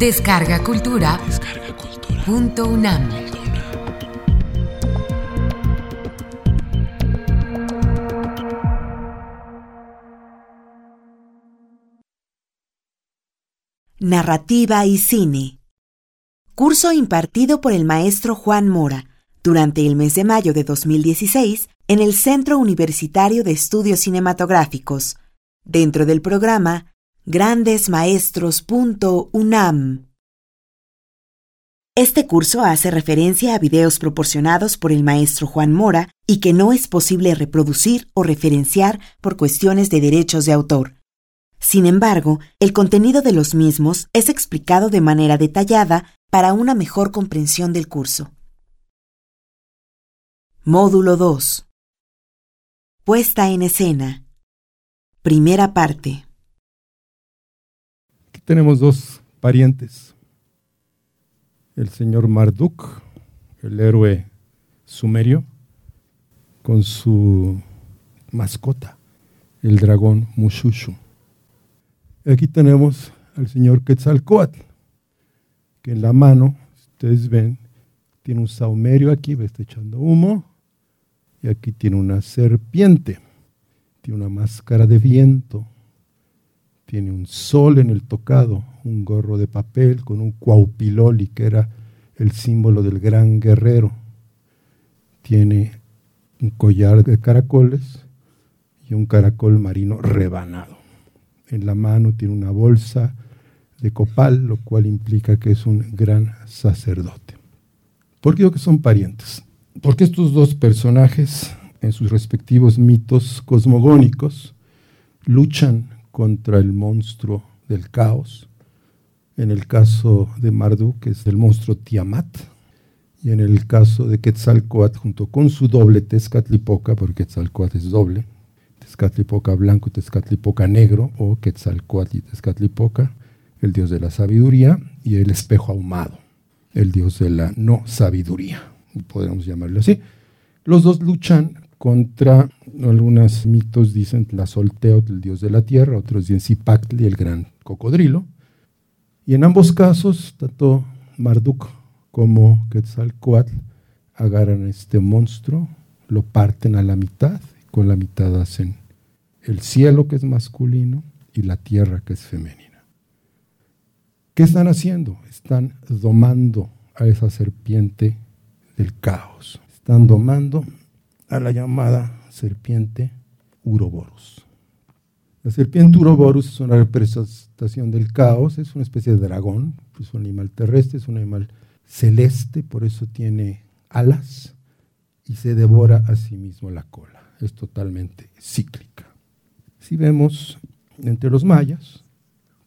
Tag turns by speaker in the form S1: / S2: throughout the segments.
S1: Descarga Cultura. Descarga Cultura. Punto UNAM.
S2: Narrativa y cine. Curso impartido por el maestro Juan Mora durante el mes de mayo de 2016 en el Centro Universitario de Estudios Cinematográficos, dentro del programa grandesmaestros.unam. Este curso hace referencia a videos proporcionados por el maestro Juan Mora y que no es posible reproducir o referenciar por cuestiones de derechos de autor. Sin embargo, el contenido de los mismos es explicado de manera detallada para una mejor comprensión del curso. Módulo 2. Puesta en escena. Primera parte.
S3: Tenemos dos parientes. El señor Marduk, el héroe sumerio, con su mascota, el dragón Mushushu. Aquí tenemos al señor Quetzalcoatl, que en la mano, ustedes ven, tiene un saumerio aquí, ve, está echando humo, y aquí tiene una serpiente, tiene una máscara de viento, tiene un sol en el tocado, un gorro de papel con un cuaupiloli, que era el símbolo del gran guerrero. Tiene un collar de caracoles y un caracol marino rebanado. En la mano tiene una bolsa de copal, lo cual implica que es un gran sacerdote. ¿Por qué digo que son parientes? Porque estos dos personajes, en sus respectivos mitos cosmogónicos, luchan contra el monstruo del caos. En el caso de Marduk es el monstruo Tiamat, y en el caso de Quetzalcoatl, junto con su doble Tezcatlipoca, porque Quetzalcoatl es doble, Tezcatlipoca blanco Tezcatlipoca negro, o Quetzalcoatl y Tezcatlipoca, el dios de la sabiduría, y el espejo ahumado, el dios de la no sabiduría podríamos llamarlo así. Los dos luchan contra, algunos mitos dicen la solteo el dios de la tierra, otros dicen Zipactli, el gran cocodrilo. Y en ambos casos, tanto Marduk como Quetzalcoatl agarran a este monstruo, lo parten a la mitad, y con la mitad hacen el cielo que es masculino y la tierra que es femenina. ¿Qué están haciendo? Están domando a esa serpiente del caos. Están domando a la llamada serpiente Uroboros. La serpiente Uroboros es una representación del caos, es una especie de dragón, es un animal terrestre, es un animal celeste, por eso tiene alas y se devora a sí mismo la cola. Es totalmente cíclica. Si vemos entre los mayas,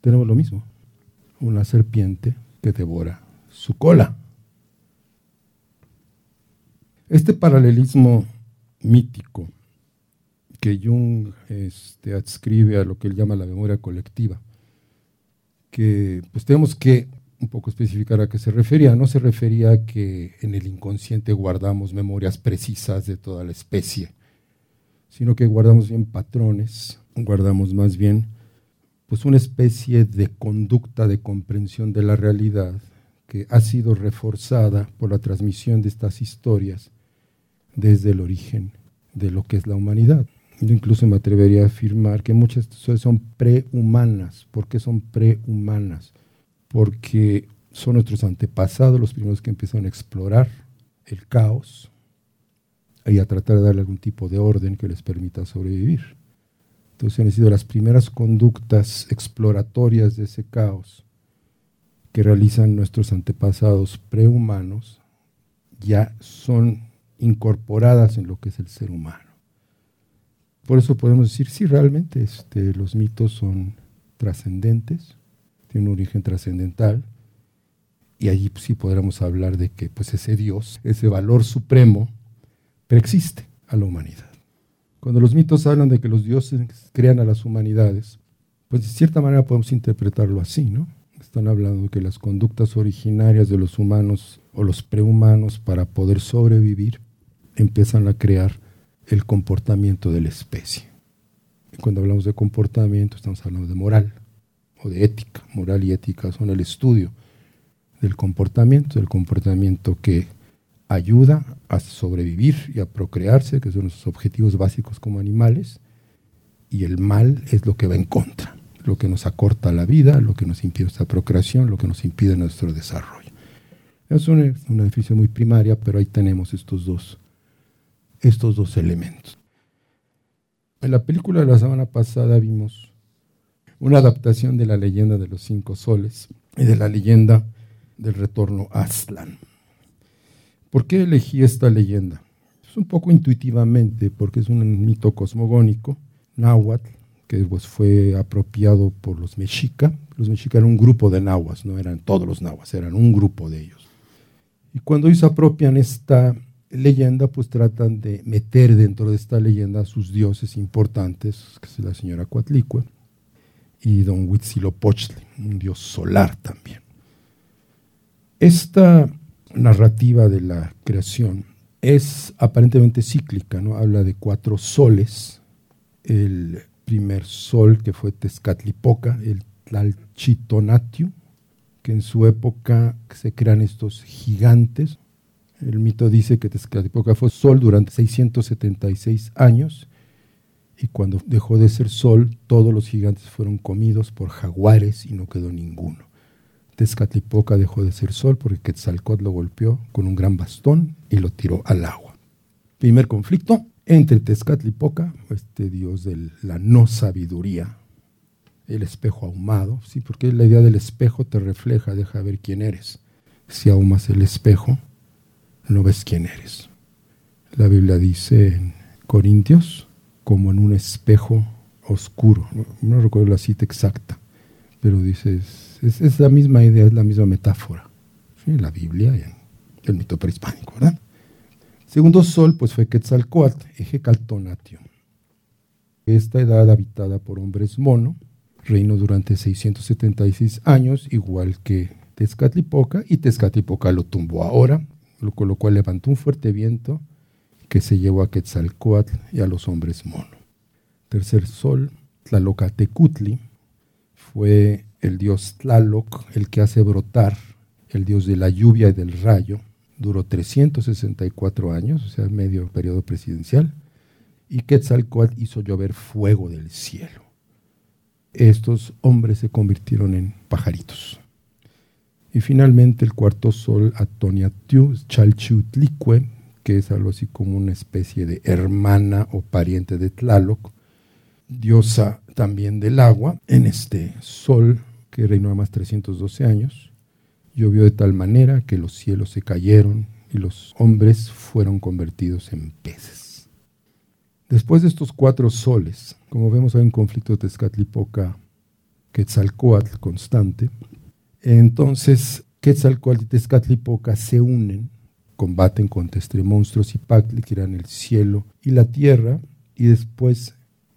S3: tenemos lo mismo, una serpiente que devora su cola. Este paralelismo mítico que Jung este, adscribe a lo que él llama la memoria colectiva, que pues tenemos que un poco especificar a qué se refería. No se refería a que en el inconsciente guardamos memorias precisas de toda la especie, sino que guardamos bien patrones, guardamos más bien pues una especie de conducta de comprensión de la realidad que ha sido reforzada por la transmisión de estas historias desde el origen de lo que es la humanidad. Yo incluso me atrevería a afirmar que muchas son prehumanas. ¿Por qué son prehumanas? Porque son nuestros antepasados los primeros que empiezan a explorar el caos y a tratar de darle algún tipo de orden que les permita sobrevivir. Entonces han sido las primeras conductas exploratorias de ese caos que realizan nuestros antepasados prehumanos, ya son incorporadas en lo que es el ser humano. Por eso podemos decir, sí, realmente este, los mitos son trascendentes, tienen un origen trascendental, y allí sí podríamos hablar de que pues, ese Dios, ese valor supremo, preexiste a la humanidad. Cuando los mitos hablan de que los dioses crean a las humanidades, pues de cierta manera podemos interpretarlo así, ¿no? Están hablando de que las conductas originarias de los humanos o los prehumanos para poder sobrevivir empiezan a crear el comportamiento de la especie. Y cuando hablamos de comportamiento estamos hablando de moral o de ética. Moral y ética son el estudio del comportamiento, del comportamiento que ayuda a sobrevivir y a procrearse, que son nuestros objetivos básicos como animales, y el mal es lo que va en contra, lo que nos acorta la vida, lo que nos impide esta procreación, lo que nos impide nuestro desarrollo. Es una, una definición muy primaria, pero ahí tenemos estos dos, estos dos elementos. En la película de la semana pasada vimos una adaptación de la leyenda de los cinco soles y de la leyenda del retorno a Aslan. ¿Por qué elegí esta leyenda? Es un poco intuitivamente, porque es un mito cosmogónico, náhuatl, que pues, fue apropiado por los mexica. Los mexica eran un grupo de nahuas, no eran todos los nahuas, eran un grupo de ellos. Y cuando ellos apropian esta leyenda, pues tratan de meter dentro de esta leyenda a sus dioses importantes, que es la señora Coatlicue y don Huitzilopochtli, un dios solar también. Esta narrativa de la creación es aparentemente cíclica, ¿no? Habla de cuatro soles. El primer sol que fue Tezcatlipoca, el Tlalchitonatio, que en su época se crean estos gigantes. El mito dice que Tezcatlipoca fue sol durante 676 años y cuando dejó de ser sol, todos los gigantes fueron comidos por jaguares y no quedó ninguno. Tezcatlipoca dejó de ser sol porque Quetzalcóatl lo golpeó con un gran bastón y lo tiró al agua. Primer conflicto entre Tezcatlipoca, este dios de la no sabiduría, el espejo ahumado, sí, porque la idea del espejo te refleja, deja ver quién eres. Si ahumas el espejo, no ves quién eres. La Biblia dice en Corintios, como en un espejo oscuro. No, recuerdo la cita exacta, pero dices, es, la misma idea, es la misma metáfora. ¿sí? La Biblia y el mito prehispánico, ¿verdad? Segundo sol, pues fue Quetzalcoatl, eje caltonatio. Esta edad habitada por hombres mono, reinó durante 676 años, igual que Tezcatlipoca, y Tezcatlipoca lo tumbó ahora, con lo cual levantó un fuerte viento que se llevó a Quetzalcoatl y a los hombres mono. Tercer sol, Tlalocatecutli, fue el dios Tlaloc, el que hace brotar, el dios de la lluvia y del rayo. Duró 364 años, o sea, medio periodo presidencial. Y Quetzalcoatl hizo llover fuego del cielo. Estos hombres se convirtieron en pajaritos. Y finalmente el cuarto sol, Atoniatiu Chalchutlicue, que es algo así como una especie de hermana o pariente de Tlaloc, diosa también del agua, en este sol que reinó más 312 años, llovió de tal manera que los cielos se cayeron y los hombres fueron convertidos en peces. Después de estos cuatro soles, como vemos hay un conflicto de Tezcatlipoca, Quetzalcoatl constante, entonces Quetzalcoatl y Tezcatlipoca se unen combaten contra este monstruos y Pactli, que eran el cielo y la tierra, y después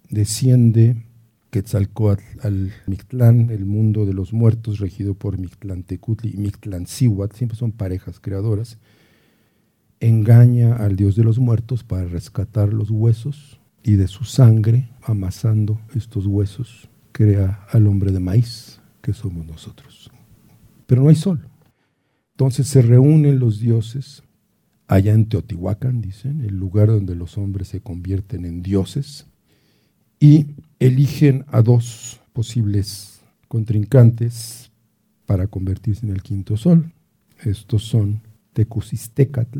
S3: desciende Quetzalcoatl al Mictlán, el mundo de los muertos, regido por Mictlán Tecutli y Mictlán siempre son parejas creadoras, engaña al dios de los muertos para rescatar los huesos y de su sangre, amasando estos huesos, crea al hombre de maíz, que somos nosotros. Pero no hay sol. Entonces se reúnen los dioses allá en Teotihuacán, dicen, el lugar donde los hombres se convierten en dioses, y eligen a dos posibles contrincantes para convertirse en el quinto sol. Estos son Tecusistecatl,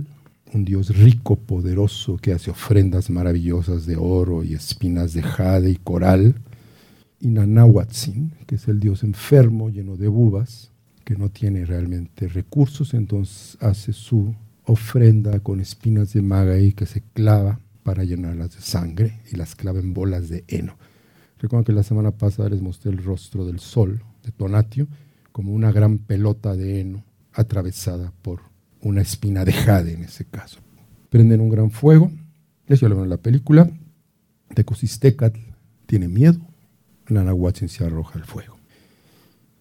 S3: un dios rico, poderoso, que hace ofrendas maravillosas de oro y espinas de jade y coral, y Nanahuatzin, que es el dios enfermo, lleno de bubas, que no tiene realmente recursos, entonces hace su ofrenda con espinas de maguey que se clava para llenarlas de sangre y las clava en bolas de heno. Recuerdo que la semana pasada les mostré el rostro del sol de Tonatio como una gran pelota de heno atravesada por una espina de jade en ese caso. Prenden un gran fuego, eso lo ven en la película, Tecosistecatl tiene miedo, Nanahuatzin se arroja al fuego.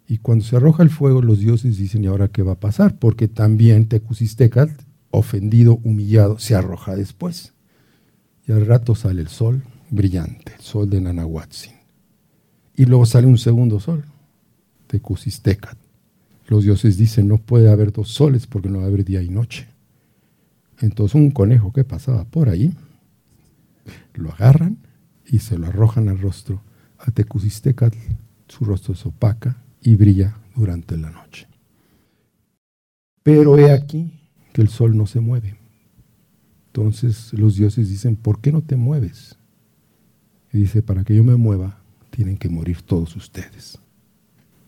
S3: Y cuando se arroja el fuego, los dioses dicen, ¿y ahora qué va a pasar? Porque también Tecusistecatl ofendido, humillado, se arroja después. Y al rato sale el sol brillante, el sol de Nanahuatzin. Y luego sale un segundo sol, Tecusistecat. los dioses dicen no puede haber dos soles porque no va a haber día y noche. Entonces un conejo que pasaba por ahí, lo agarran y se lo arrojan al rostro a Tecusistecatl. Su rostro es opaca y brilla durante la noche. Pero he aquí que el sol no se mueve. Entonces los dioses dicen, ¿por qué no te mueves? Y dice, para que yo me mueva, tienen que morir todos ustedes.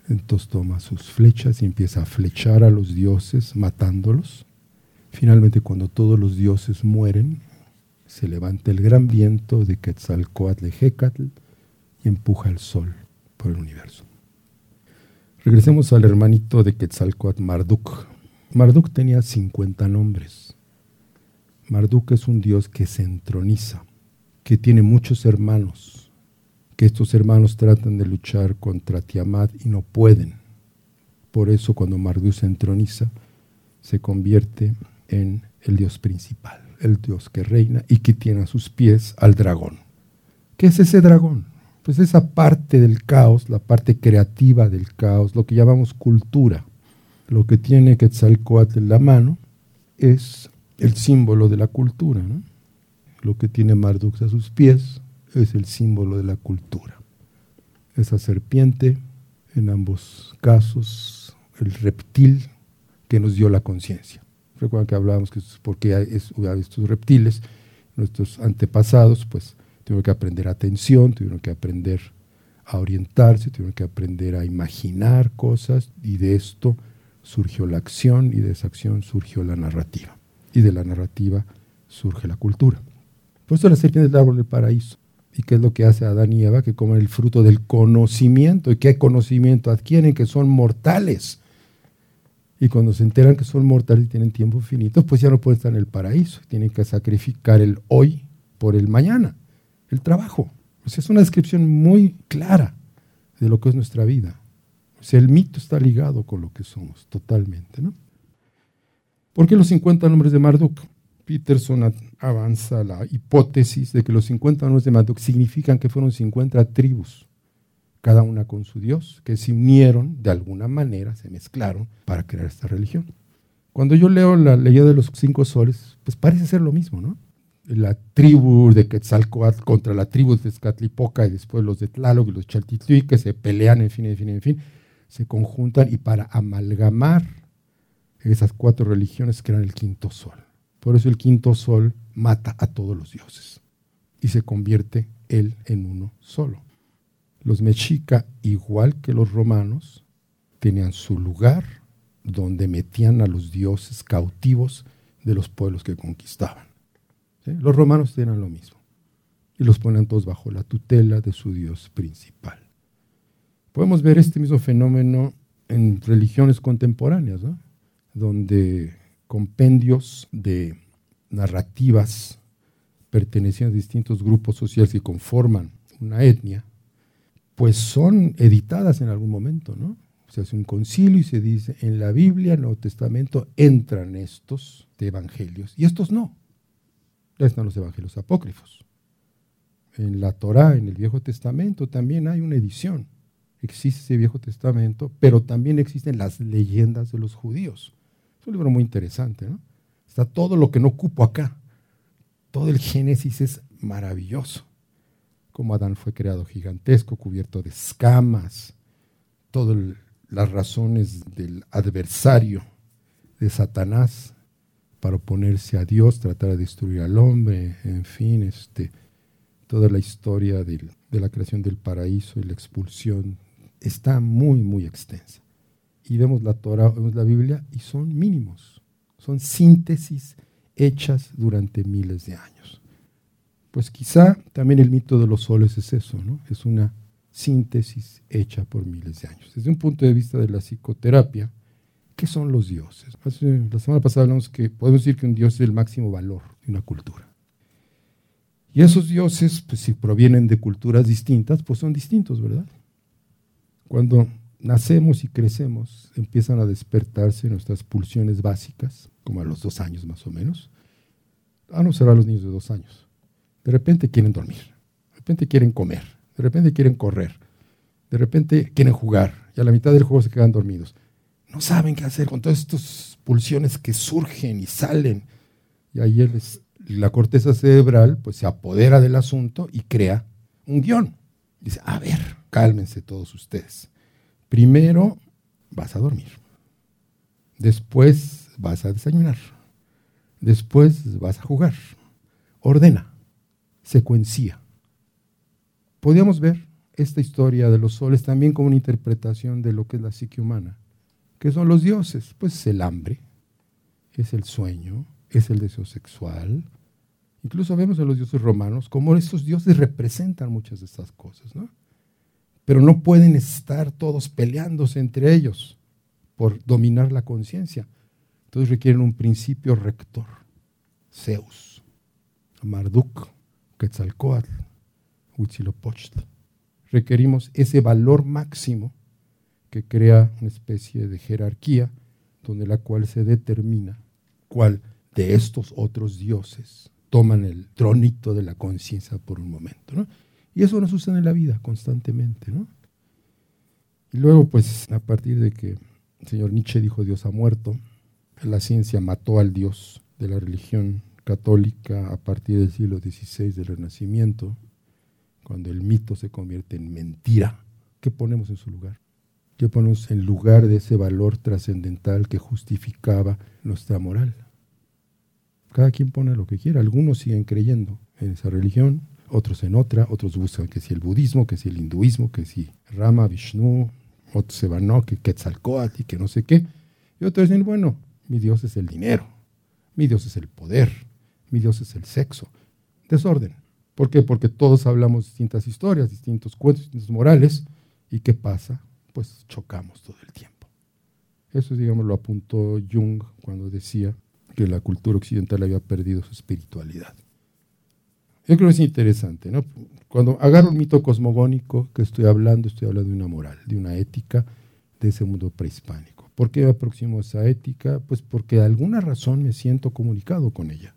S3: Entonces toma sus flechas y empieza a flechar a los dioses, matándolos. Finalmente, cuando todos los dioses mueren, se levanta el gran viento de Quetzalcoatl de Hecatl y empuja el sol por el universo. Regresemos al hermanito de Quetzalcoatl, Marduk. Marduk tenía 50 nombres. Marduk es un dios que se entroniza, que tiene muchos hermanos, que estos hermanos tratan de luchar contra Tiamat y no pueden. Por eso cuando Marduk se entroniza, se convierte en el dios principal, el dios que reina y que tiene a sus pies al dragón. ¿Qué es ese dragón? Pues esa parte del caos, la parte creativa del caos, lo que llamamos cultura. Lo que tiene Quetzalcoatl en la mano es el símbolo de la cultura. Lo que tiene Marduk a sus pies es el símbolo de la cultura. Esa serpiente, en ambos casos, el reptil que nos dio la conciencia. Recuerdan que hablábamos que es porque hay, estos reptiles, nuestros antepasados, pues tuvieron que aprender atención, tuvieron que aprender a orientarse, tuvieron que aprender a imaginar cosas y de esto surgió la acción y de esa acción surgió la narrativa. Y de la narrativa surge la cultura. Por eso la serpiente es el árbol del paraíso. ¿Y qué es lo que hace Adán y Eva? Que comen el fruto del conocimiento. ¿Y qué conocimiento adquieren? Que son mortales. Y cuando se enteran que son mortales y tienen tiempo finito, pues ya no pueden estar en el paraíso. Tienen que sacrificar el hoy por el mañana, el trabajo. O sea, es una descripción muy clara de lo que es nuestra vida. O sea, el mito está ligado con lo que somos, totalmente. ¿no? ¿Por qué los 50 nombres de Marduk? Peterson avanza la hipótesis de que los 50 nombres de Marduk significan que fueron 50 tribus, cada una con su Dios, que se unieron de alguna manera, se mezclaron para crear esta religión. Cuando yo leo la leyenda de los cinco soles, pues parece ser lo mismo, ¿no? La tribu de Quetzalcoatl contra la tribu de Tezcatlipoca y después los de Tlaloc y los Chaltitluí que se pelean, en fin, en fin, en fin se conjuntan y para amalgamar esas cuatro religiones crean el quinto sol. Por eso el quinto sol mata a todos los dioses y se convierte él en uno solo. Los mexica, igual que los romanos, tenían su lugar donde metían a los dioses cautivos de los pueblos que conquistaban. Los romanos tenían lo mismo y los ponían todos bajo la tutela de su dios principal. Podemos ver este mismo fenómeno en religiones contemporáneas, donde compendios de narrativas pertenecientes a distintos grupos sociales que conforman una etnia, pues son editadas en algún momento, ¿no? Se hace un concilio y se dice, en la Biblia, en el Nuevo Testamento, entran estos de evangelios, y estos no. Están los evangelios apócrifos. En la Torá, en el Viejo Testamento, también hay una edición existe ese Viejo Testamento, pero también existen las leyendas de los judíos. Es un libro muy interesante, ¿no? Está todo lo que no ocupo acá. Todo el Génesis es maravilloso. Como Adán fue creado gigantesco, cubierto de escamas, todas las razones del adversario de Satanás para oponerse a Dios, tratar de destruir al hombre, en fin, este, toda la historia de la creación del paraíso y la expulsión está muy, muy extensa. Y vemos la Torah, vemos la Biblia y son mínimos, son síntesis hechas durante miles de años. Pues quizá también el mito de los soles es eso, ¿no? Es una síntesis hecha por miles de años. Desde un punto de vista de la psicoterapia, ¿qué son los dioses? La semana pasada hablamos que podemos decir que un dios es el máximo valor de una cultura. Y esos dioses, pues si provienen de culturas distintas, pues son distintos, ¿verdad? Cuando nacemos y crecemos, empiezan a despertarse nuestras pulsiones básicas, como a los dos años más o menos. Ah, no será los niños de dos años. De repente quieren dormir, de repente quieren comer, de repente quieren correr, de repente quieren jugar y a la mitad del juego se quedan dormidos. No saben qué hacer con todas estas pulsiones que surgen y salen. Y ahí la corteza cerebral pues se apodera del asunto y crea un guion. Dice, a ver, cálmense todos ustedes. Primero vas a dormir. Después vas a desayunar. Después vas a jugar. Ordena, secuencia. Podríamos ver esta historia de los soles también como una interpretación de lo que es la psique humana. ¿Qué son los dioses? Pues es el hambre, es el sueño, es el deseo sexual. Incluso vemos en los dioses romanos cómo estos dioses representan muchas de estas cosas, ¿no? Pero no pueden estar todos peleándose entre ellos por dominar la conciencia. Entonces requieren un principio rector. Zeus, Marduk, Quetzalcoatl, Huitzilopochtli. Requerimos ese valor máximo que crea una especie de jerarquía donde la cual se determina cuál de estos otros dioses toman el tronito de la conciencia por un momento. Y eso nos sucede en la vida constantemente. ¿no? Y luego, pues, a partir de que el señor Nietzsche dijo Dios ha muerto, la ciencia mató al Dios de la religión católica a partir del siglo XVI del Renacimiento, cuando el mito se convierte en mentira, ¿qué ponemos en su lugar? ¿Qué ponemos en lugar de ese valor trascendental que justificaba nuestra moral? Cada quien pone lo que quiera. Algunos siguen creyendo en esa religión, otros en otra, otros buscan que si el budismo, que si el hinduismo, que si Rama, Vishnu, otros se van, no, que Quetzalcoatl y que no sé qué. Y otros dicen, bueno, mi Dios es el dinero, mi Dios es el poder, mi Dios es el sexo. Desorden. ¿Por qué? Porque todos hablamos distintas historias, distintos cuentos, distintos morales. ¿Y qué pasa? Pues chocamos todo el tiempo. Eso, digamos, lo apuntó Jung cuando decía que la cultura occidental había perdido su espiritualidad. Yo creo que es interesante, ¿no? Cuando agarro un mito cosmogónico que estoy hablando, estoy hablando de una moral, de una ética de ese mundo prehispánico. ¿Por qué me aproximo a esa ética? Pues porque de alguna razón me siento comunicado con ella.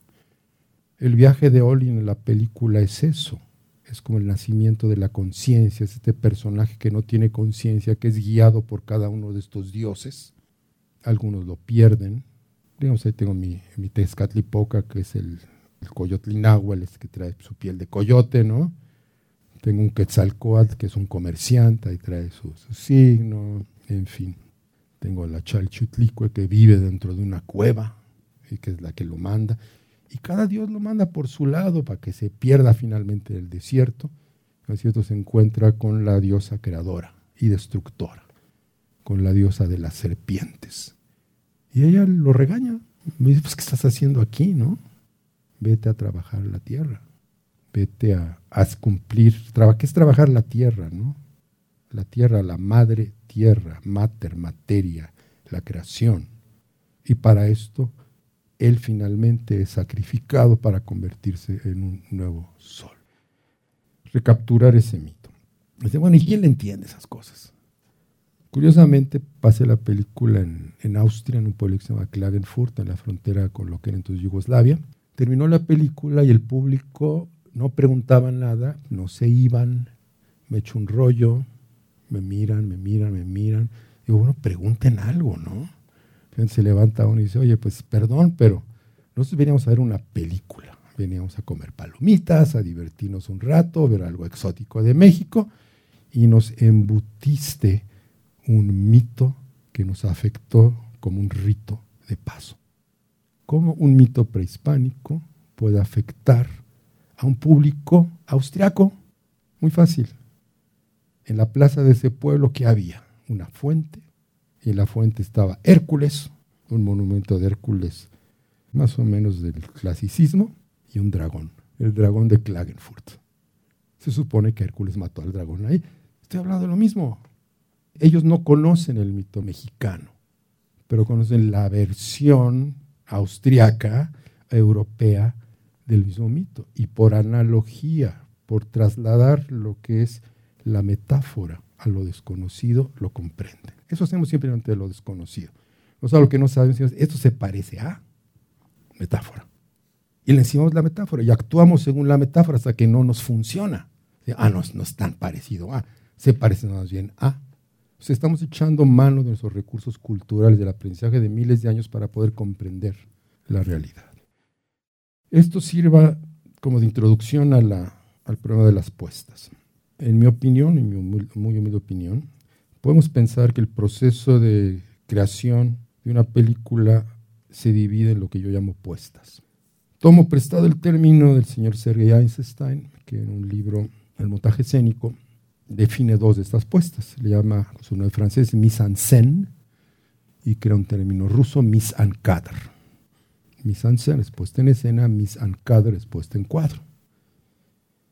S3: El viaje de Olin en la película es eso, es como el nacimiento de la conciencia, es este personaje que no tiene conciencia, que es guiado por cada uno de estos dioses. Algunos lo pierden. Digamos, ahí tengo mi, mi Tezcatlipoca, que es el, el coyotlináhuatl, que trae su piel de coyote, ¿no? Tengo un Quetzalcoatl, que es un comerciante, ahí trae su, signo, en fin. Tengo la Chalchutlicue, que vive dentro de una cueva, y que es la que lo manda. Y cada Dios lo manda por su lado para que se pierda finalmente el desierto. El desierto se encuentra con la diosa creadora y destructora, con la diosa de las serpientes. Y ella lo regaña. Me dice, pues, ¿qué estás haciendo aquí, no? Vete a trabajar la tierra. Vete a, a cumplir. ¿Qué es trabajar la tierra, no? La tierra, la madre tierra, mater, materia, la creación. Y para esto él finalmente es sacrificado para convertirse en un nuevo sol. Recapturar ese mito. Dice, bueno, ¿y quién le entiende esas cosas? Curiosamente, pasé la película en, Austria, en un pueblo que se llama Klagenfurt, en la frontera con lo que era entonces Yugoslavia. Terminó la película y el público no preguntaba nada, no se iban, me echo un rollo, me miran, me miran, me miran. Digo, bueno, pregunten algo, ¿no? Se levanta uno y dice, oye, pues perdón, pero nosotros veníamos a ver una película. Veníamos a comer palomitas, a divertirnos un rato, ver algo exótico de México y nos embutiste un mito que nos afectó como un rito de paso. ¿Cómo un mito prehispánico puede afectar a un público austriaco? Muy fácil. En la plaza de ese pueblo, ¿qué había? Una fuente, y en la fuente estaba Hércules, un monumento de Hércules más o menos del clasicismo, y un dragón, el dragón de Klagenfurt. Se supone que Hércules mató al dragón ahí. Estoy hablando de lo mismo. Ellos no conocen el mito mexicano, pero conocen la versión austriaca, europea del mismo mito. Y por analogía, por trasladar lo que es la metáfora a lo desconocido, lo comprenden. Eso hacemos siempre ante lo desconocido. O sea, lo que no sabemos, esto se parece a metáfora. Y le decimos la metáfora y actuamos según la metáfora hasta que no nos funciona. Ah, no, no es tan parecido a, se parece más bien a. O sea, estamos echando mano de nuestros recursos culturales, del aprendizaje de miles de años para poder comprender la realidad. Esto sirva como de introducción a la, al problema de las puestas. En mi opinión, en mi muy humilde opinión, podemos pensar que el proceso de creación de una película se divide en lo que yo llamo puestas. Tomo prestado el término del señor Sergei Einstein, que en un libro, El montaje escénico, define dos de estas puestas. Le llama, su nombre francés, mise en scène y crea un término ruso, mise en cadre. Mise en scène es puesta en escena, mise en cadre es puesta en cuadro.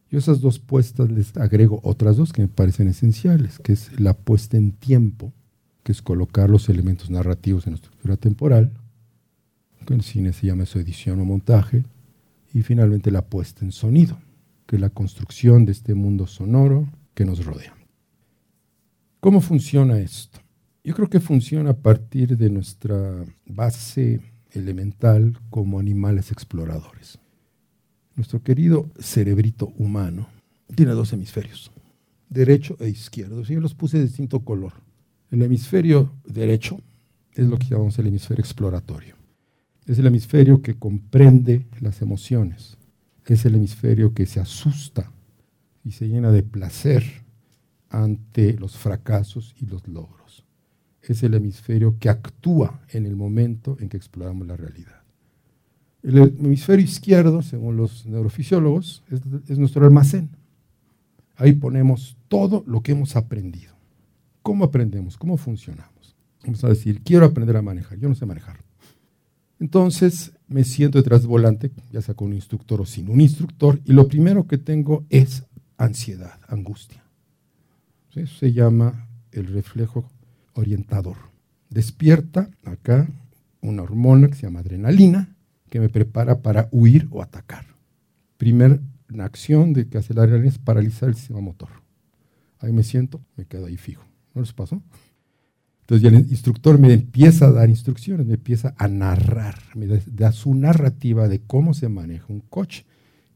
S3: Yo esas dos puestas les agrego otras dos que me parecen esenciales, que es la puesta en tiempo, que es colocar los elementos narrativos en la estructura temporal, que en cine se llama su edición o montaje, y finalmente la puesta en sonido, que es la construcción de este mundo sonoro que nos rodea. ¿Cómo funciona esto? Yo creo que funciona a partir de nuestra base elemental como animales exploradores. Nuestro querido cerebrito humano tiene dos hemisferios, derecho e izquierdo. Yo los puse de distinto color. El hemisferio derecho es lo que llamamos el hemisferio exploratorio. Es el hemisferio que comprende las emociones. Es el hemisferio que se asusta y se llena de placer ante los fracasos y los logros. Es el hemisferio que actúa en el momento en que exploramos la realidad. El hemisferio izquierdo, según los neurofisiólogos, es, es nuestro almacén. Ahí ponemos todo lo que hemos aprendido. ¿Cómo aprendemos? ¿Cómo funcionamos? Vamos a decir, quiero aprender a manejar. Yo no sé manejar. Entonces me siento detrás del volante, ya sea con un instructor o sin un instructor, y lo primero que tengo es ansiedad, angustia. Eso se llama el reflejo orientador. Despierta acá una hormona que se llama adrenalina, que me prepara para huir o atacar. Primera acción de que hace la adrenalina es paralizar el sistema motor. Ahí me siento, me quedo ahí fijo. ¿No les pasó? Entonces el instructor me empieza a dar instrucciones, me empieza a narrar, me da, su narrativa de cómo se maneja un coche.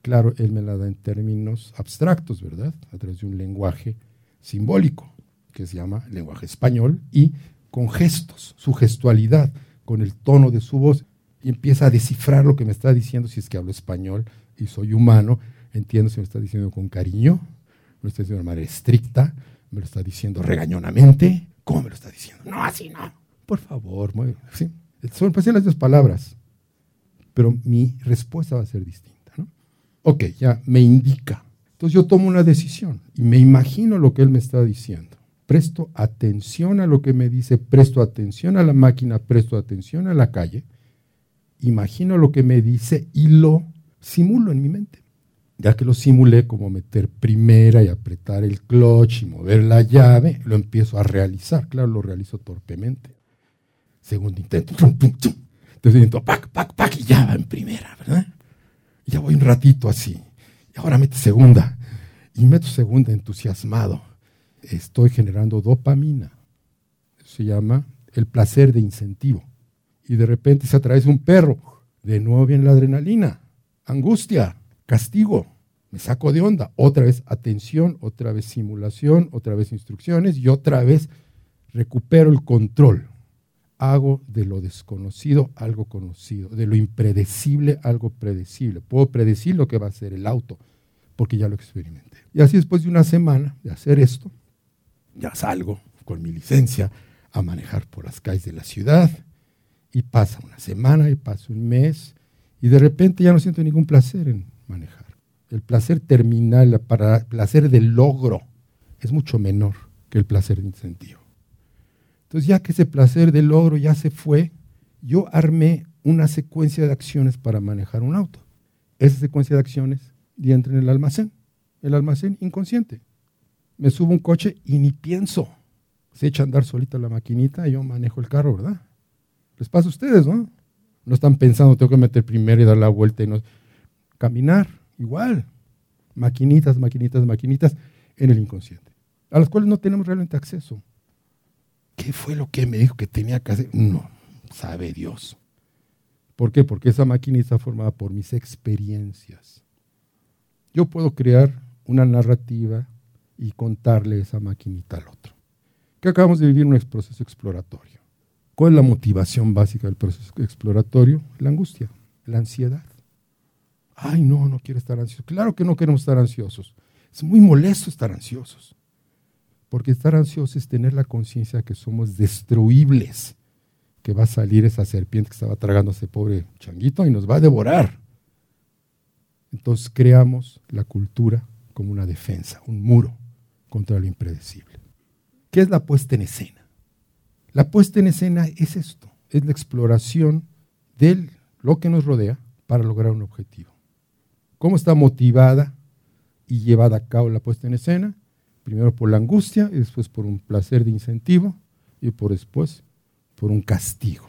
S3: Claro, él me la da en términos abstractos, ¿verdad? A través de un lenguaje simbólico, que se llama lenguaje español, y con gestos, su gestualidad, con el tono de su voz, y empieza a descifrar lo que me está diciendo, si es que hablo español y soy humano, entiendo si me está diciendo con cariño, me lo está diciendo de manera estricta, me lo está diciendo regañonamente, ¿Cómo me lo está diciendo? No, así no. Por favor, muy, ¿sí? son pues, las dos palabras, pero mi respuesta va a ser distinta. ¿no? Ok, ya me indica. Entonces yo tomo una decisión y me imagino lo que él me está diciendo. Presto atención a lo que me dice, presto atención a la máquina, presto atención a la calle, imagino lo que me dice y lo simulo en mi mente ya que lo simulé como meter primera y apretar el clutch y mover la llave, lo empiezo a realizar. Claro, lo realizo torpemente. Segundo intento. Tercer intento, pac, pac, pac, y ya va en primera, ¿verdad? Y ya voy un ratito así. Y ahora mete segunda. Y meto segunda entusiasmado. Estoy generando dopamina. Se llama el placer de incentivo. Y de repente se atraviesa un perro. De nuevo viene la adrenalina, angustia, castigo me saco de onda. Otra vez atención, otra vez simulación, otra vez instrucciones y otra vez recupero el control. Hago de lo desconocido algo conocido, de lo impredecible algo predecible. Puedo predecir lo que va a ser el auto, porque ya lo experimenté. Y así después de una semana de hacer esto, ya salgo con mi licencia a manejar por las calles de la ciudad y pasa una semana y pasa un mes y de repente ya no siento ningún placer en manejar el placer terminal, el placer del logro, es mucho menor que el placer de incentivo. Entonces, ya que ese placer del logro ya se fue, yo armé una secuencia de acciones para manejar un auto. Esa secuencia de acciones ya entra en el almacén, el almacén inconsciente. Me subo un coche y ni pienso. Se echa a andar solita la maquinita y yo manejo el carro, ¿verdad? Les pasa a ustedes, ¿no? No están pensando, tengo que meter primero y dar la vuelta y no. Caminar, Igual, maquinitas, maquinitas, maquinitas en el inconsciente, a las cuales no tenemos realmente acceso. ¿Qué fue lo que me dijo que tenía que hacer? No, sabe Dios. ¿Por qué? Porque esa maquinita está formada por mis experiencias. Yo puedo crear una narrativa y contarle esa maquinita al otro. que acabamos de vivir un proceso exploratorio. ¿Cuál es la motivación básica del proceso exploratorio? La angustia, la ansiedad. Ay, no, no quiero estar ansioso. Claro que no queremos estar ansiosos. Es muy molesto estar ansiosos. Porque estar ansioso es tener la conciencia de que somos destruibles, que va a salir esa serpiente que estaba tragando a ese pobre changuito y nos va a devorar. Entonces creamos la cultura como una defensa, un muro contra lo impredecible. ¿Qué es la puesta en escena? La puesta en escena es esto, es la exploración de lo que nos rodea para lograr un objetivo. ¿Cómo está motivada y llevada a cabo la puesta en escena? Primero por la angustia y después por un placer de incentivo y por después por un castigo,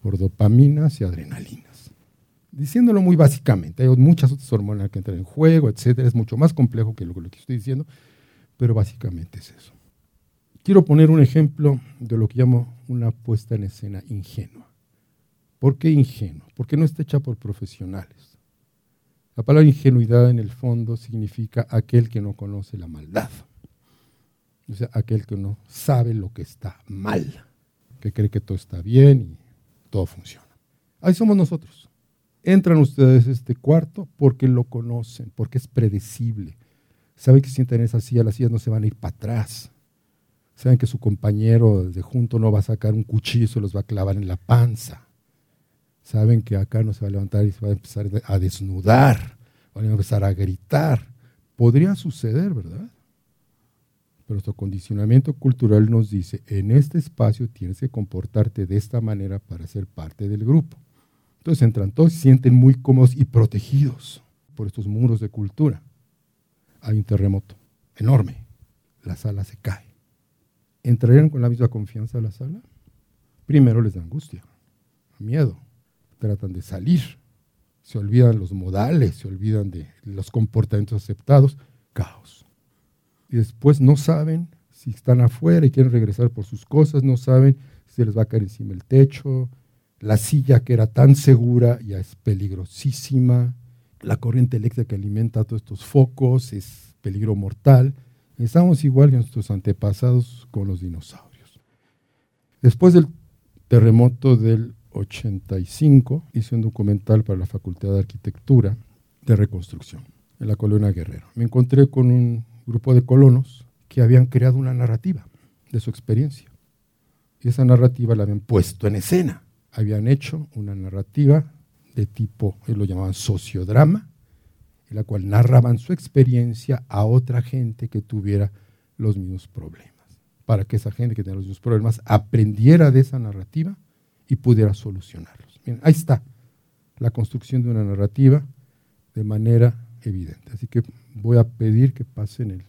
S3: por dopaminas y adrenalinas. Diciéndolo muy básicamente, hay muchas otras hormonas que entran en juego, etcétera, es mucho más complejo que lo que estoy diciendo, pero básicamente es eso. Quiero poner un ejemplo de lo que llamo una puesta en escena ingenua. ¿Por qué ingenua? Porque no está hecha por profesionales. La palabra ingenuidad en el fondo significa aquel que no conoce la maldad. O sea, aquel que no sabe lo que está mal, que cree que todo está bien y todo funciona. Ahí somos nosotros. Entran ustedes a este cuarto porque lo conocen, porque es predecible. Saben que si en esa silla, las sillas no se van a ir para atrás. Saben que su compañero de junto no va a sacar un cuchillo y se los va a clavar en la panza. Saben que acá no se va a levantar y se va a empezar a desnudar, van a empezar a gritar. Podría suceder, ¿verdad? Pero nuestro condicionamiento cultural nos dice, en este espacio tienes que comportarte de esta manera para ser parte del grupo. Entonces entran todos y se sienten muy cómodos y protegidos por estos muros de cultura. Hay un terremoto enorme, la sala se cae. ¿Entrarían con la misma confianza a la sala? Primero les da angustia, miedo, tratan de salir, se olvidan los modales, se olvidan de los comportamientos aceptados, caos. Y después no saben si están afuera y quieren regresar por sus cosas, no saben si les va a caer encima el techo, la silla que era tan segura ya es peligrosísima, la corriente eléctrica que alimenta todos estos focos es peligro mortal. Estamos igual que nuestros antepasados con los dinosaurios. Después del terremoto del 85 hice un documental para la Facultad de Arquitectura de Reconstrucción en la colonia Guerrero. Me encontré con un grupo de colonos que habían creado una narrativa de su experiencia. Y esa narrativa la habían puesto en escena. Habían hecho una narrativa de tipo, ellos lo llamaban sociodrama, la cual narraban su experiencia a otra gente que tuviera los mismos problemas, para que esa gente que tenía los mismos problemas aprendiera de esa narrativa y pudiera solucionarlos. ahí está la construcción de una narrativa de manera evidente. Así que voy a pedir que pasen el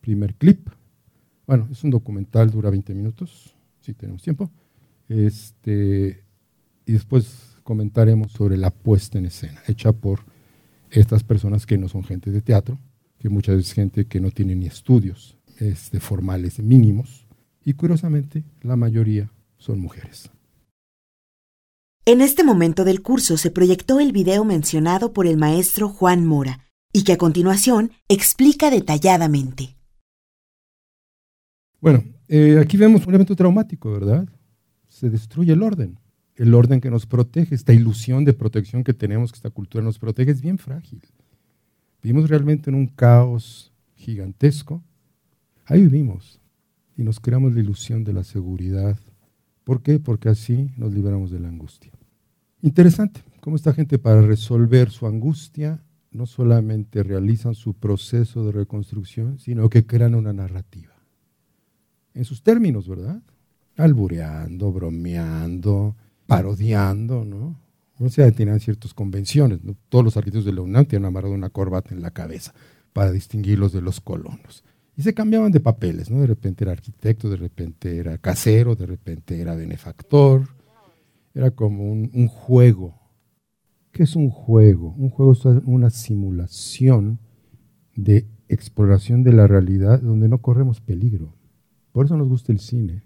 S3: primer clip. Bueno, es un documental, dura 20 minutos, si tenemos tiempo. Este, y después comentaremos sobre la puesta en escena, hecha por estas personas que no son gente de teatro, que muchas veces gente que no tiene ni estudios este, formales mínimos, y curiosamente la mayoría son mujeres.
S2: En este momento del curso se proyectó el video mencionado por el maestro Juan Mora y que a continuación explica detalladamente.
S3: Bueno, eh, aquí vemos un evento traumático, ¿verdad? Se destruye el orden el orden que nos protege, esta ilusión de protección que tenemos, que esta cultura nos protege, es bien frágil. Vivimos realmente en un caos gigantesco. Ahí vivimos y nos creamos la ilusión de la seguridad. ¿Por qué? Porque así nos liberamos de la angustia. Interesante cómo esta gente para resolver su angustia no solamente realizan su proceso de reconstrucción, sino que crean una narrativa. En sus términos, ¿verdad? Albureando, bromeando, parodiando, ¿no? O sea, tenían ciertas convenciones. Todos los arquitectos de la UNAM tenían amarrado una corbata en la cabeza para distinguirlos de los colonos. Y se cambiaban de papeles, ¿no? De repente era arquitecto, de repente era casero, de repente era benefactor. Era como un, un juego. ¿Qué es un juego? Un juego es una simulación de exploración de la realidad donde no corremos peligro. Por eso nos gusta el cine,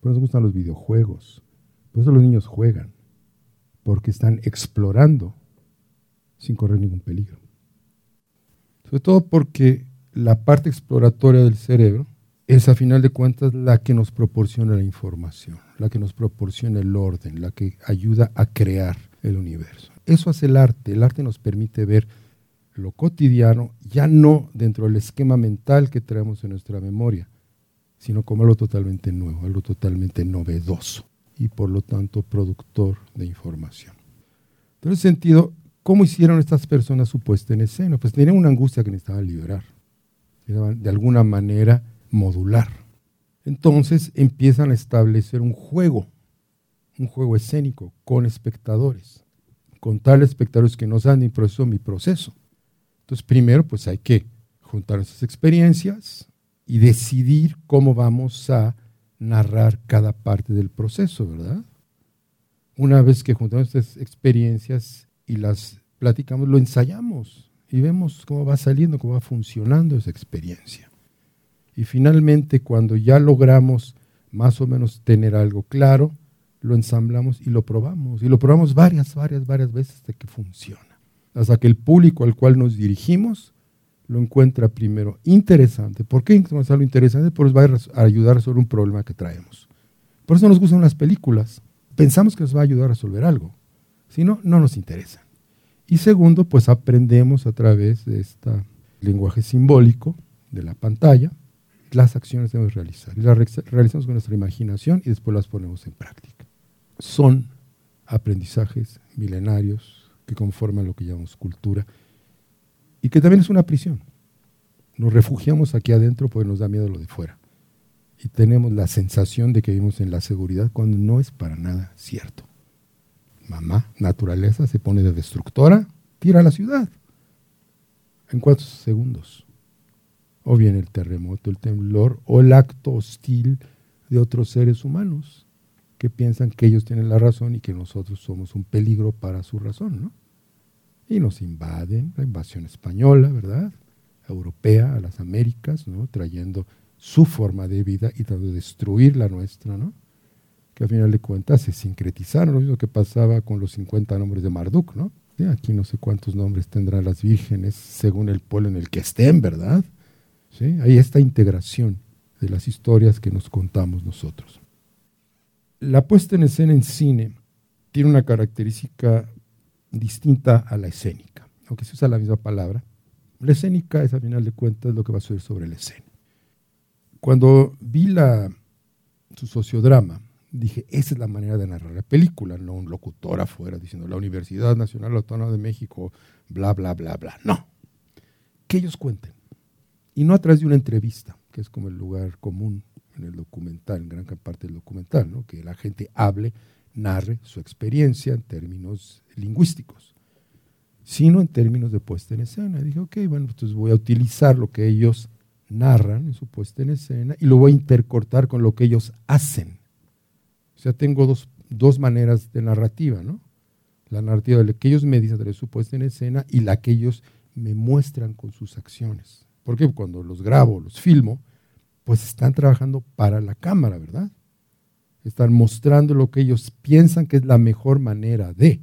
S3: por eso nos gustan los videojuegos, por eso los niños juegan, porque están explorando sin correr ningún peligro. Sobre todo porque la parte exploratoria del cerebro es a final de cuentas la que nos proporciona la información, la que nos proporciona el orden, la que ayuda a crear el universo. Eso hace el arte. El arte nos permite ver lo cotidiano, ya no dentro del esquema mental que traemos en nuestra memoria, sino como algo totalmente nuevo, algo totalmente novedoso y por lo tanto productor de información. En ese sentido, ¿cómo hicieron estas personas su puesta en escena? Pues tenían una angustia que necesitaban liberar, de alguna manera modular. Entonces empiezan a establecer un juego, un juego escénico con espectadores, con tales espectadores que no saben mi proceso, mi proceso. Entonces primero pues hay que juntar esas experiencias y decidir cómo vamos a narrar cada parte del proceso, ¿verdad? Una vez que juntamos estas experiencias y las platicamos, lo ensayamos y vemos cómo va saliendo, cómo va funcionando esa experiencia. Y finalmente, cuando ya logramos más o menos tener algo claro, lo ensamblamos y lo probamos. Y lo probamos varias, varias, varias veces hasta que funciona. Hasta que el público al cual nos dirigimos lo encuentra primero interesante. ¿Por qué es algo interesante? Nos va a ayudar a resolver un problema que traemos. Por eso nos gustan las películas. Pensamos que nos va a ayudar a resolver algo. Si no, no nos interesa. Y segundo, pues aprendemos a través de este lenguaje simbólico de la pantalla las acciones que debemos realizar. Y las realizamos con nuestra imaginación y después las ponemos en práctica. Son aprendizajes milenarios que conforman lo que llamamos cultura y que también es una prisión. Nos refugiamos aquí adentro porque nos da miedo lo de fuera. Y tenemos la sensación de que vivimos en la seguridad cuando no es para nada cierto. Mamá, naturaleza, se pone de destructora, tira a la ciudad. En cuatro segundos. O bien el terremoto, el temblor o el acto hostil de otros seres humanos que piensan que ellos tienen la razón y que nosotros somos un peligro para su razón, ¿no? Y nos invaden, la invasión española, ¿verdad? Europea a las Américas, ¿no? Trayendo su forma de vida y tratando de destruir la nuestra, ¿no? Que al final de cuentas se sincretizaron, lo mismo que pasaba con los 50 nombres de Marduk, ¿no? aquí no sé cuántos nombres tendrán las vírgenes según el pueblo en el que estén, ¿verdad? ¿Sí? Hay esta integración de las historias que nos contamos nosotros. La puesta en escena en cine tiene una característica distinta a la escénica, aunque se usa la misma palabra. La escénica es, a final de cuentas, lo que va a suceder sobre la escena. Cuando vi la, su sociodrama, dije, esa es la manera de narrar la película, no un locutor afuera diciendo la Universidad Nacional Autónoma de México, bla, bla, bla, bla. No, que ellos cuenten. Y no a través de una entrevista, que es como el lugar común en el documental, en gran parte del documental, ¿no? que la gente hable narre su experiencia en términos lingüísticos, sino en términos de puesta en escena. Y dije, ok, bueno, entonces voy a utilizar lo que ellos narran en su puesta en escena y lo voy a intercortar con lo que ellos hacen. O sea, tengo dos, dos maneras de narrativa, ¿no? La narrativa de lo que ellos me dicen de su puesta en escena y la que ellos me muestran con sus acciones. Porque cuando los grabo, los filmo, pues están trabajando para la cámara, ¿verdad? Están mostrando lo que ellos piensan que es la mejor manera de.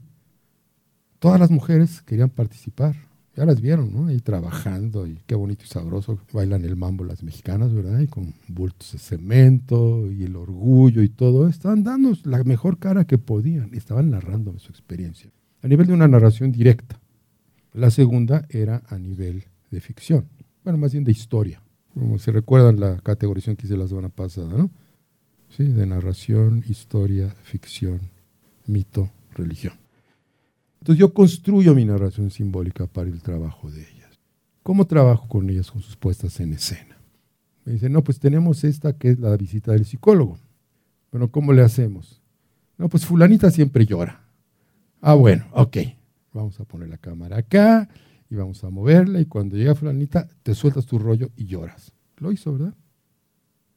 S3: Todas las mujeres querían participar, ya las vieron, ¿no? Ahí trabajando y qué bonito y sabroso bailan el mambo las mexicanas, ¿verdad? Y con bultos de cemento y el orgullo y todo. Estaban dando la mejor cara que podían, estaban narrando su experiencia. A nivel de una narración directa. La segunda era a nivel de ficción, bueno, más bien de historia. Como se recuerdan la categorización que hice la semana pasada, ¿no? De narración, historia, ficción, mito, religión. Entonces yo construyo mi narración simbólica para el trabajo de ellas. ¿Cómo trabajo con ellas con sus puestas en escena? Me dicen, no, pues tenemos esta que es la visita del psicólogo. Bueno, ¿cómo le hacemos? No, pues fulanita siempre llora. Ah, bueno, ok. Vamos a poner la cámara acá y vamos a moverla y cuando llega fulanita te sueltas tu rollo y lloras. Lo hizo, ¿verdad?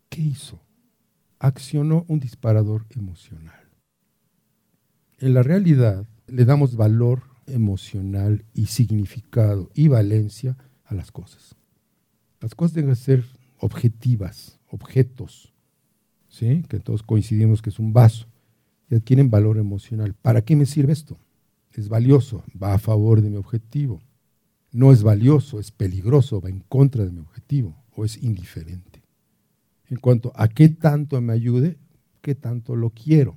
S3: ¿Qué hizo? Accionó un disparador emocional. En la realidad le damos valor emocional y significado y valencia a las cosas. Las cosas deben ser objetivas, objetos, ¿sí? que todos coincidimos que es un vaso, y adquieren valor emocional. ¿Para qué me sirve esto? Es valioso, va a favor de mi objetivo. No es valioso, es peligroso, va en contra de mi objetivo o es indiferente. En cuanto a qué tanto me ayude, qué tanto lo quiero,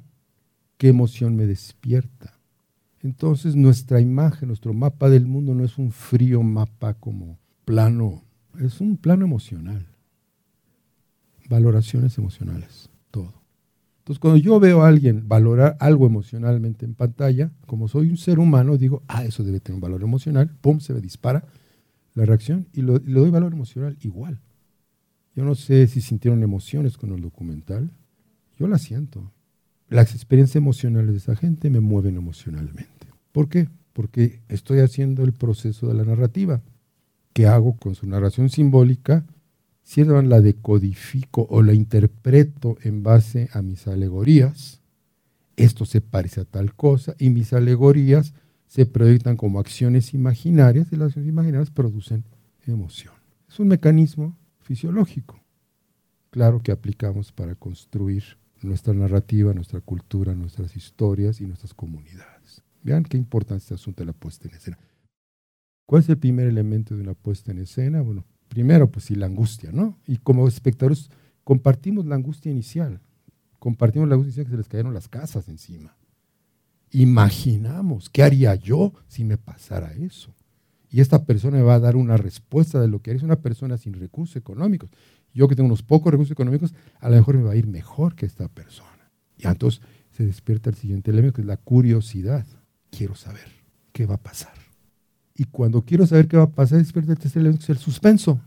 S3: qué emoción me despierta. Entonces nuestra imagen, nuestro mapa del mundo no es un frío mapa como plano, es un plano emocional. Valoraciones emocionales, todo. Entonces cuando yo veo a alguien valorar algo emocionalmente en pantalla, como soy un ser humano, digo, ah, eso debe tener un valor emocional, pum, se me dispara la reacción y, le doy valor emocional igual. Yo no sé si sintieron emociones con el documental, yo la siento. Las experiencias emocionales de esa gente me mueven emocionalmente. ¿Por qué? Porque estoy haciendo el proceso de la narrativa. ¿Qué hago con su narración simbólica? Si la decodifico o la interpreto en base a mis alegorías, esto se parece a tal cosa y mis alegorías se proyectan como acciones imaginarias y las acciones imaginarias producen emoción. Es un mecanismo fisiológico, claro que aplicamos para construir nuestra narrativa, nuestra cultura, nuestras historias y nuestras comunidades. Vean qué importante este asunto de la puesta en escena. ¿Cuál es el primer elemento de una puesta en escena? Bueno, primero, pues sí, la angustia, ¿no? Y como espectadores compartimos la angustia inicial, compartimos la angustia que se les cayeron las casas encima. Imaginamos, ¿qué haría yo si me pasara eso? Y esta persona me va a dar una respuesta de lo que es una persona sin recursos económicos. Yo que tengo unos pocos recursos económicos, a lo mejor me va a ir mejor que esta persona. Y entonces se despierta el siguiente elemento, que es la curiosidad. Quiero saber qué va a pasar. Y cuando quiero saber qué va a pasar, despierta el tercer elemento, que es el suspenso.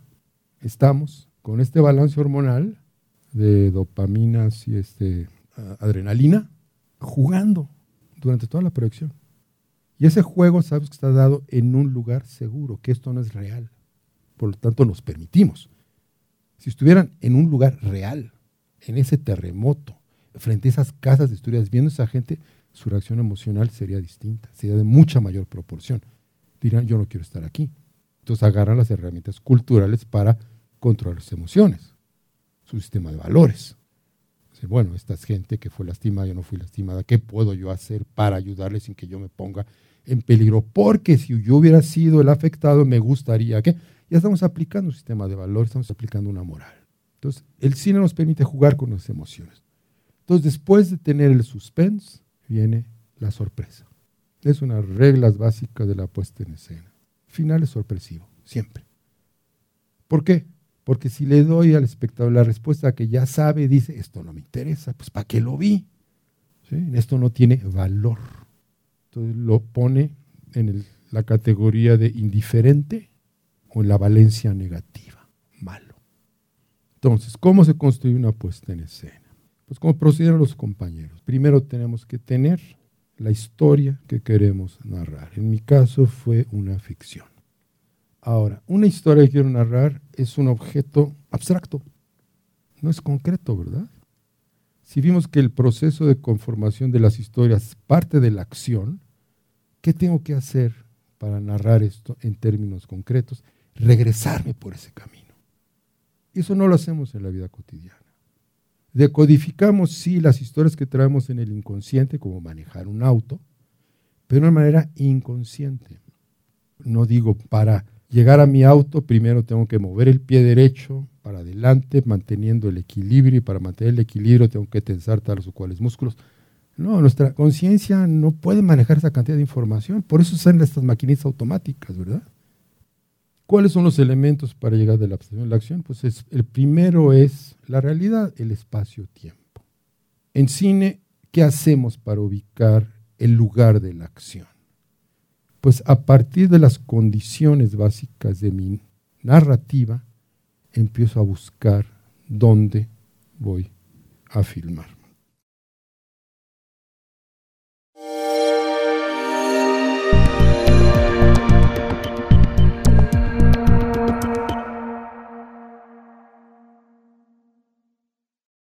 S3: Estamos con este balance hormonal de dopaminas y este, adrenalina jugando durante toda la proyección. Y ese juego, sabes que está dado en un lugar seguro, que esto no es real. Por lo tanto, nos permitimos. Si estuvieran en un lugar real, en ese terremoto, frente a esas casas de estudios, viendo a esa gente, su reacción emocional sería distinta, sería de mucha mayor proporción. Dirán, yo no quiero estar aquí. Entonces agarran las herramientas culturales para controlar sus emociones, su sistema de valores bueno, esta gente que fue lastimada, yo no fui lastimada, ¿qué puedo yo hacer para ayudarle sin que yo me ponga en peligro? Porque si yo hubiera sido el afectado, me gustaría que ya estamos aplicando un sistema de valores, estamos aplicando una moral. Entonces, el cine nos permite jugar con las emociones. Entonces, después de tener el suspense, viene la sorpresa. Es una regla básica de la puesta en escena. Final es sorpresivo, siempre. ¿Por qué? Porque si le doy al espectador la respuesta que ya sabe, dice, esto no me interesa, pues ¿para qué lo vi? Esto no tiene valor. Entonces lo pone en la categoría de indiferente o en la valencia negativa, malo. Entonces, ¿cómo se construye una puesta en escena? Pues como procedieron los compañeros. Primero tenemos que tener la historia que queremos narrar. En mi caso fue una ficción. Ahora, una historia que quiero narrar es un objeto abstracto, no es concreto, ¿verdad? Si vimos que el proceso de conformación de las historias parte de la acción, ¿qué tengo que hacer para narrar esto en términos concretos? Regresarme por ese camino. Eso no lo hacemos en la vida cotidiana. Decodificamos, sí, las historias que traemos en el inconsciente, como manejar un auto, pero de una manera inconsciente. No digo para llegar a mi auto, primero tengo que mover el pie derecho para adelante, manteniendo el equilibrio, y para mantener el equilibrio tengo que tensar tales o cuales músculos. No, nuestra conciencia no puede manejar esa cantidad de información, por eso están estas maquinitas automáticas, ¿verdad? ¿Cuáles son los elementos para llegar de la abstracción a la acción? Pues el primero es la realidad, el espacio-tiempo. En cine, ¿qué hacemos para ubicar el lugar de la acción? Pues a partir de las condiciones básicas de mi narrativa, empiezo a buscar dónde voy a filmar.